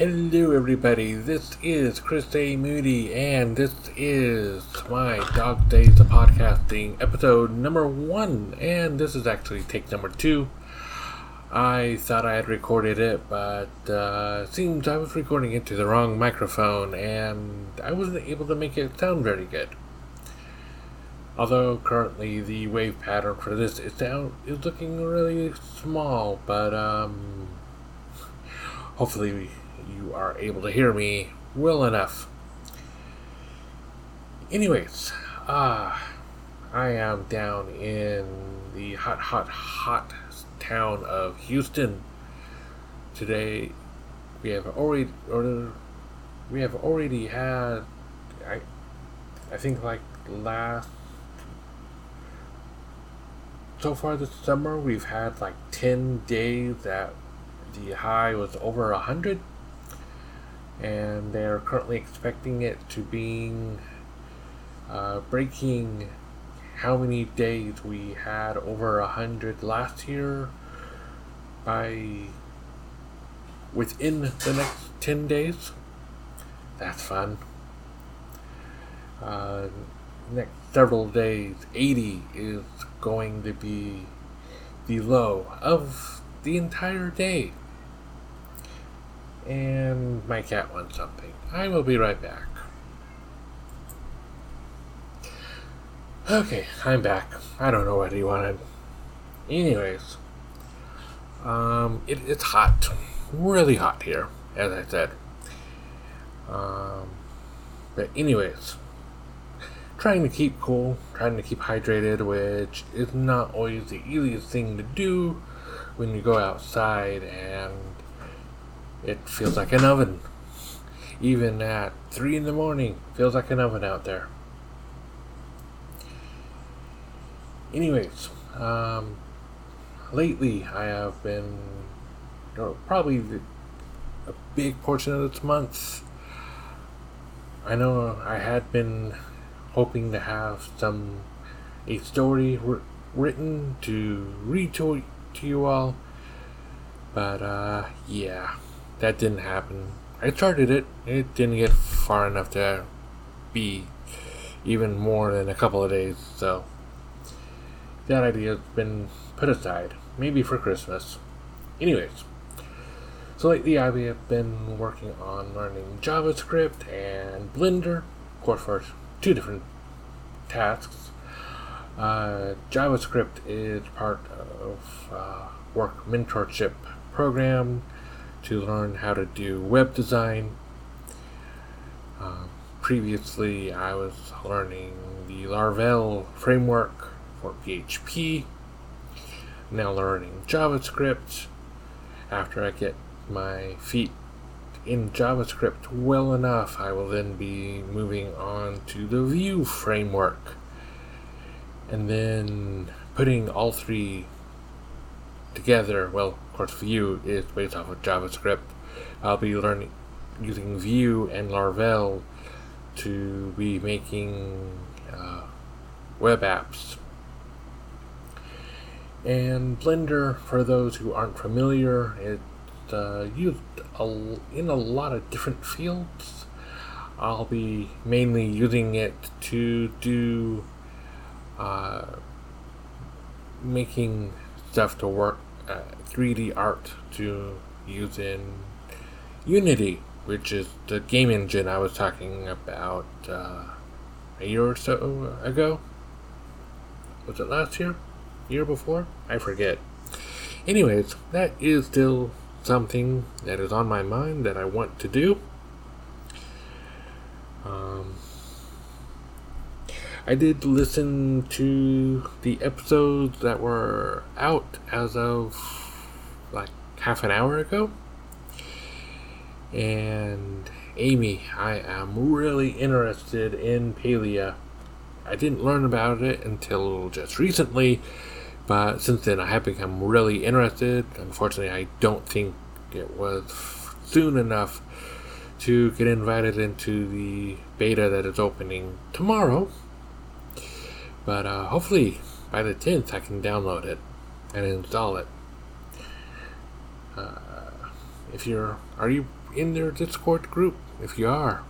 Hello, everybody. This is Chris A. Moody, and this is my Dog Days of Podcasting episode number one. And this is actually take number two. I thought I had recorded it, but uh, seems I was recording into the wrong microphone, and I wasn't able to make it sound very good. Although currently the wave pattern for this is down is looking really small, but um, hopefully you are able to hear me well enough. Anyways, uh, I am down in the hot, hot, hot town of Houston. Today, we have already, or we have already had, I, I think like last, so far this summer, we've had like 10 days that the high was over 100 and they're currently expecting it to be uh, breaking how many days we had over a hundred last year by within the next 10 days. That's fun. Uh, next several days 80 is going to be the low of the entire day and my cat wants something. I will be right back. Okay, I'm back. I don't know what he wanted. Anyways, um, it, it's hot, really hot here, as I said. Um, but anyways, trying to keep cool, trying to keep hydrated, which is not always the easiest thing to do when you go outside and it feels like an oven. Even at 3 in the morning, feels like an oven out there. Anyways, um, lately I have been, probably a big portion of this month, I know I had been hoping to have some, a story written to read to, to you all, but uh, yeah that didn't happen. I started it. It didn't get far enough to be even more than a couple of days, so that idea has been put aside. Maybe for Christmas. Anyways, so lately I have been working on learning JavaScript and Blender, of course, for two different tasks. Uh, JavaScript is part of uh, work mentorship program to learn how to do web design. Uh, previously, I was learning the Laravel framework for PHP. Now learning JavaScript. After I get my feet in JavaScript well enough, I will then be moving on to the Vue framework. And then putting all three together, well, course, Vue is based off of JavaScript. I'll be learning using Vue and Laravel to be making uh, web apps. And Blender, for those who aren't familiar, it's uh, used a, in a lot of different fields. I'll be mainly using it to do uh, making stuff to work uh, 3D art to use in Unity, which is the game engine I was talking about uh, a year or so ago. Was it last year? Year before? I forget. Anyways, that is still something that is on my mind that I want to do. I did listen to the episodes that were out as of like half an hour ago. And Amy, I am really interested in Palia. I didn't learn about it until just recently, but since then I have become really interested. Unfortunately, I don't think it was soon enough to get invited into the beta that is opening tomorrow. But uh, hopefully by the 10th I can download it and install it. Uh, if you're, are you in their Discord group? If you are,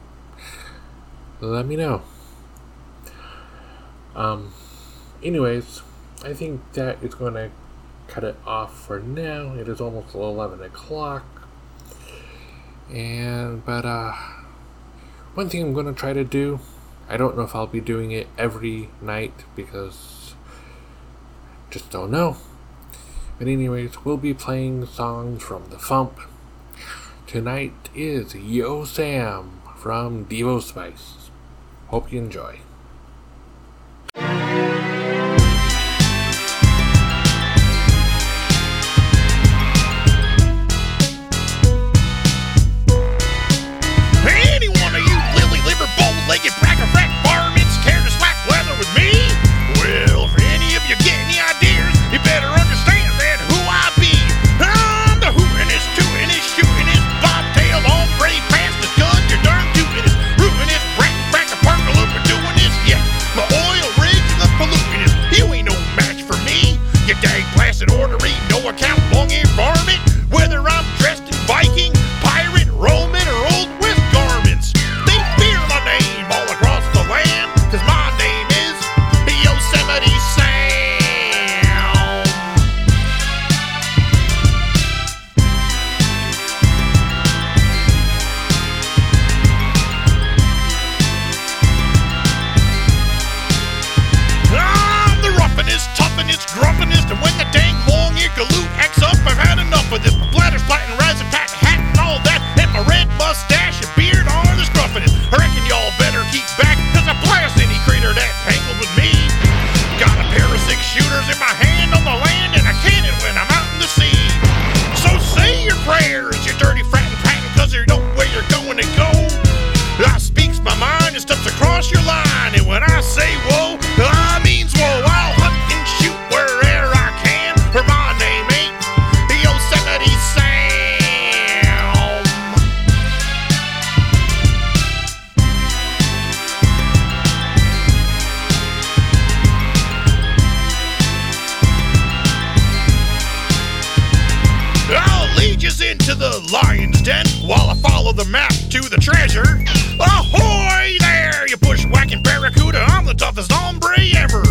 let me know. Um, anyways, I think that is going to cut it off for now. It is almost 11 o'clock. And, but, uh, one thing I'm going to try to do, I don't know if I'll be doing it every night because just don't know. But, anyways, we'll be playing songs from the Fump. Tonight is Yo Sam from Devo Spice. Hope you enjoy. is into the lion's den while I follow the map to the treasure. Ahoy there, you bushwhacking barracuda! I'm the toughest hombre ever.